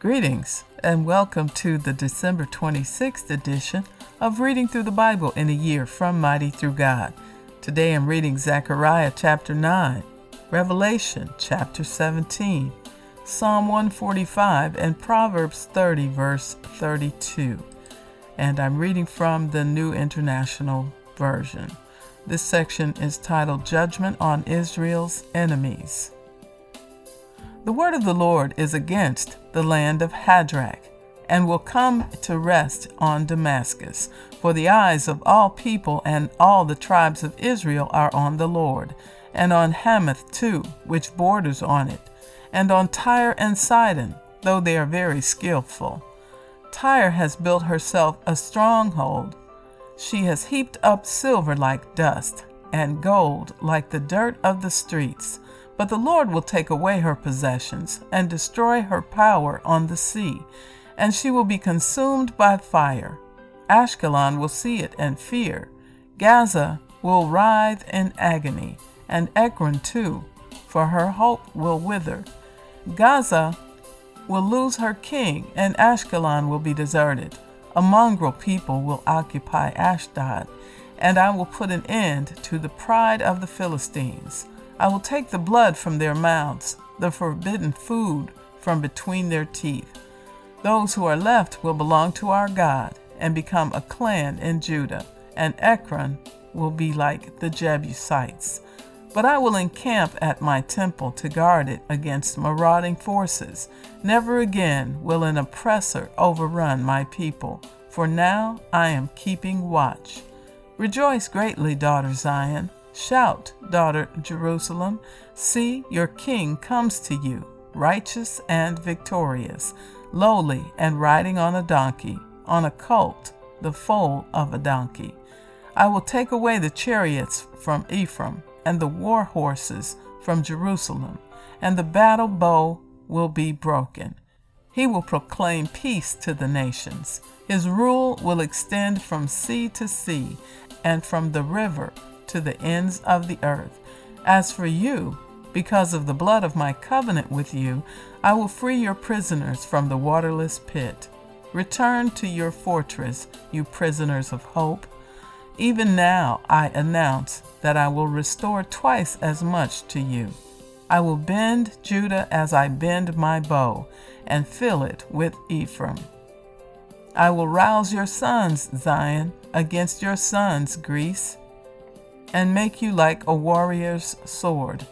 Greetings and welcome to the December 26th edition of Reading Through the Bible in a Year from Mighty Through God. Today I'm reading Zechariah chapter 9, Revelation chapter 17, Psalm 145, and Proverbs 30, verse 32. And I'm reading from the New International Version. This section is titled Judgment on Israel's Enemies. The word of the Lord is against the land of Hadrach, and will come to rest on Damascus. For the eyes of all people and all the tribes of Israel are on the Lord, and on Hamath too, which borders on it, and on Tyre and Sidon, though they are very skilful. Tyre has built herself a stronghold. She has heaped up silver like dust, and gold like the dirt of the streets. But the Lord will take away her possessions and destroy her power on the sea, and she will be consumed by fire. Ashkelon will see it and fear. Gaza will writhe in agony, and Ekron too, for her hope will wither. Gaza will lose her king, and Ashkelon will be deserted. A mongrel people will occupy Ashdod, and I will put an end to the pride of the Philistines. I will take the blood from their mouths, the forbidden food from between their teeth. Those who are left will belong to our God and become a clan in Judah, and Ekron will be like the Jebusites. But I will encamp at my temple to guard it against marauding forces. Never again will an oppressor overrun my people, for now I am keeping watch. Rejoice greatly, daughter Zion. Shout, daughter Jerusalem, see, your king comes to you, righteous and victorious, lowly and riding on a donkey, on a colt, the foal of a donkey. I will take away the chariots from Ephraim, and the war horses from Jerusalem, and the battle bow will be broken. He will proclaim peace to the nations. His rule will extend from sea to sea, and from the river to the ends of the earth. As for you, because of the blood of my covenant with you, I will free your prisoners from the waterless pit. Return to your fortress, you prisoners of hope. Even now I announce that I will restore twice as much to you. I will bend Judah as I bend my bow, and fill it with Ephraim. I will rouse your sons, Zion, against your sons, Greece and make you like a warrior's sword.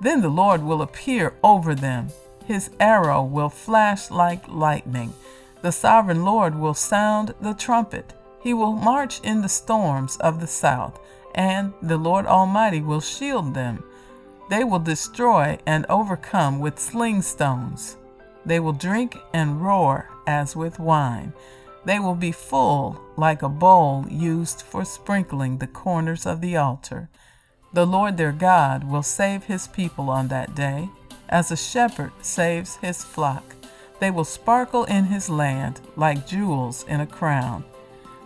Then the Lord will appear over them. His arrow will flash like lightning. The sovereign Lord will sound the trumpet. He will march in the storms of the south, and the Lord Almighty will shield them. They will destroy and overcome with sling stones. They will drink and roar as with wine. They will be full like a bowl used for sprinkling the corners of the altar. The Lord their God will save his people on that day, as a shepherd saves his flock. They will sparkle in his land like jewels in a crown.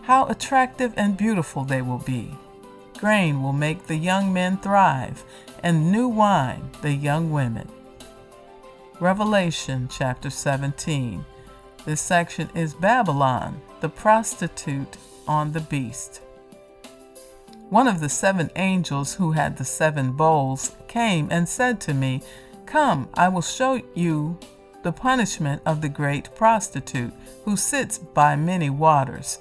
How attractive and beautiful they will be! Grain will make the young men thrive, and new wine the young women. Revelation chapter 17. This section is Babylon, the prostitute on the beast. One of the seven angels who had the seven bowls came and said to me, Come, I will show you the punishment of the great prostitute who sits by many waters.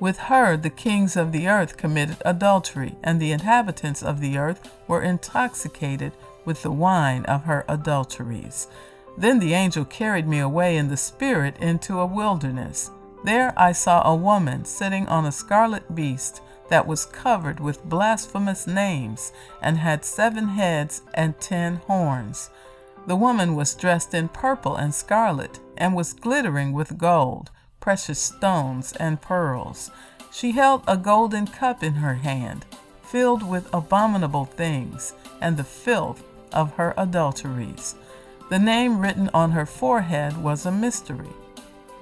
With her the kings of the earth committed adultery, and the inhabitants of the earth were intoxicated with the wine of her adulteries. Then the angel carried me away in the Spirit into a wilderness. There I saw a woman sitting on a scarlet beast that was covered with blasphemous names and had seven heads and ten horns. The woman was dressed in purple and scarlet and was glittering with gold, precious stones, and pearls. She held a golden cup in her hand, filled with abominable things and the filth of her adulteries. The name written on her forehead was a mystery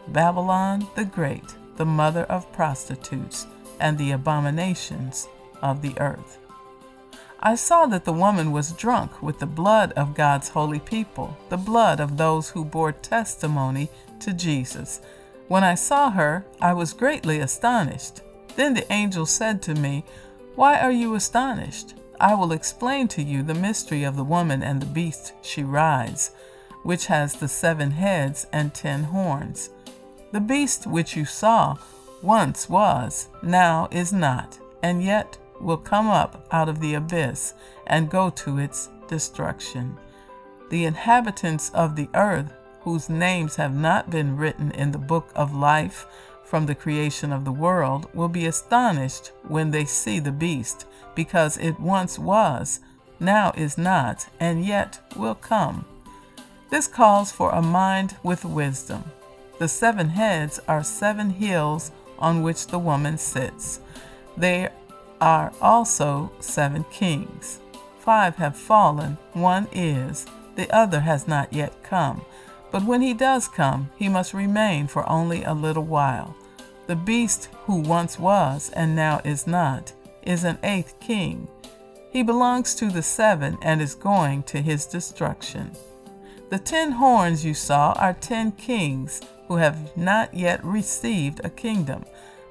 Babylon the Great, the mother of prostitutes and the abominations of the earth. I saw that the woman was drunk with the blood of God's holy people, the blood of those who bore testimony to Jesus. When I saw her, I was greatly astonished. Then the angel said to me, Why are you astonished? I will explain to you the mystery of the woman and the beast she rides, which has the seven heads and ten horns. The beast which you saw once was, now is not, and yet will come up out of the abyss and go to its destruction. The inhabitants of the earth, whose names have not been written in the book of life from the creation of the world, will be astonished when they see the beast, because it once was, now is not, and yet will come. This calls for a mind with wisdom. The seven heads are seven hills on which the woman sits. They are also seven kings. Five have fallen, one is, the other has not yet come. But when he does come, he must remain for only a little while. The beast who once was and now is not is an eighth king. He belongs to the seven and is going to his destruction. The ten horns you saw are ten kings who have not yet received a kingdom,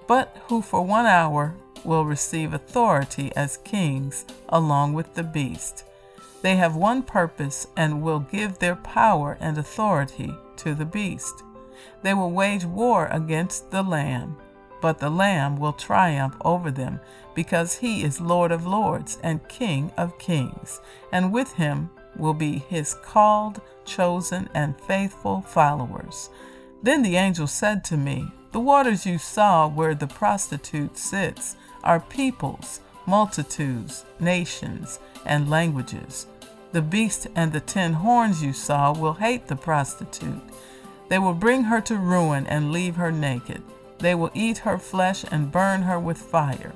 but who for one hour will receive authority as kings along with the beast. They have one purpose and will give their power and authority to the beast. They will wage war against the Lamb, but the Lamb will triumph over them because he is Lord of lords and King of kings, and with him will be his called, chosen, and faithful followers. Then the angel said to me, The waters you saw where the prostitute sits are peoples, multitudes, nations, and languages. The beast and the ten horns you saw will hate the prostitute. They will bring her to ruin and leave her naked. They will eat her flesh and burn her with fire.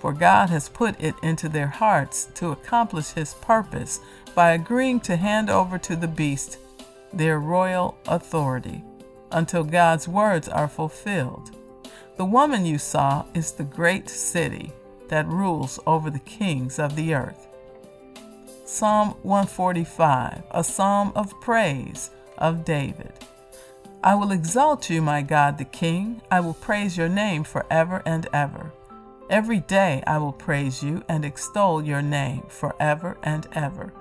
For God has put it into their hearts to accomplish his purpose by agreeing to hand over to the beast their royal authority until God's words are fulfilled. The woman you saw is the great city that rules over the kings of the earth. Psalm 145, a psalm of praise of David. I will exalt you, my God the King. I will praise your name forever and ever. Every day I will praise you and extol your name forever and ever.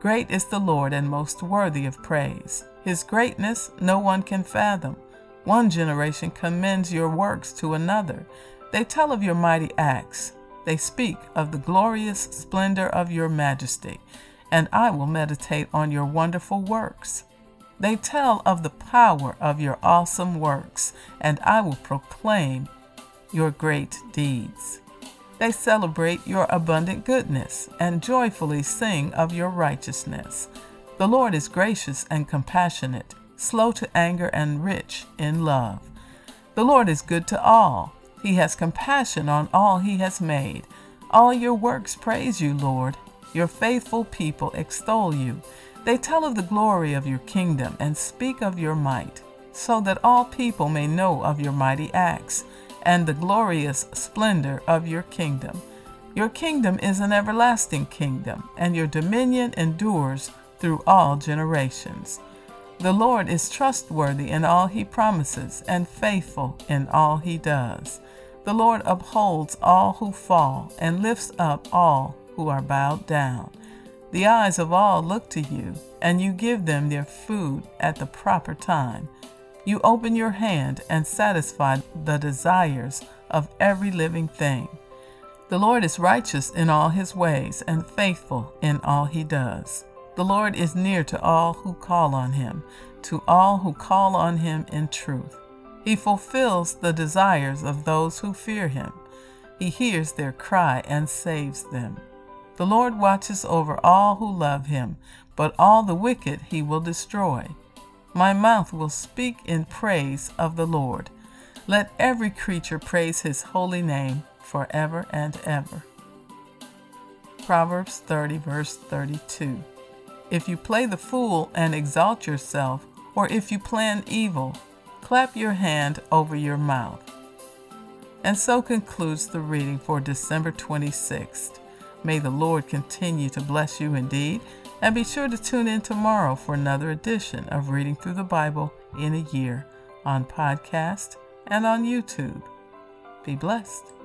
Great is the Lord and most worthy of praise. His greatness no one can fathom. One generation commends your works to another. They tell of your mighty acts. They speak of the glorious splendor of your majesty, and I will meditate on your wonderful works. They tell of the power of your awesome works, and I will proclaim your great deeds. They celebrate your abundant goodness and joyfully sing of your righteousness. The Lord is gracious and compassionate, slow to anger and rich in love. The Lord is good to all. He has compassion on all he has made. All your works praise you, Lord. Your faithful people extol you. They tell of the glory of your kingdom and speak of your might, so that all people may know of your mighty acts and the glorious splendor of your kingdom. Your kingdom is an everlasting kingdom, and your dominion endures through all generations. The Lord is trustworthy in all he promises and faithful in all he does. The Lord upholds all who fall and lifts up all who are bowed down. The eyes of all look to you, and you give them their food at the proper time. You open your hand and satisfy the desires of every living thing. The Lord is righteous in all his ways and faithful in all he does. The Lord is near to all who call on him, to all who call on him in truth. He fulfills the desires of those who fear him. He hears their cry and saves them. The Lord watches over all who love him, but all the wicked he will destroy. My mouth will speak in praise of the Lord. Let every creature praise his holy name forever and ever. Proverbs 30, verse 32. If you play the fool and exalt yourself, or if you plan evil, clap your hand over your mouth. And so concludes the reading for December 26th. May the Lord continue to bless you indeed, and be sure to tune in tomorrow for another edition of Reading Through the Bible in a Year on podcast and on YouTube. Be blessed.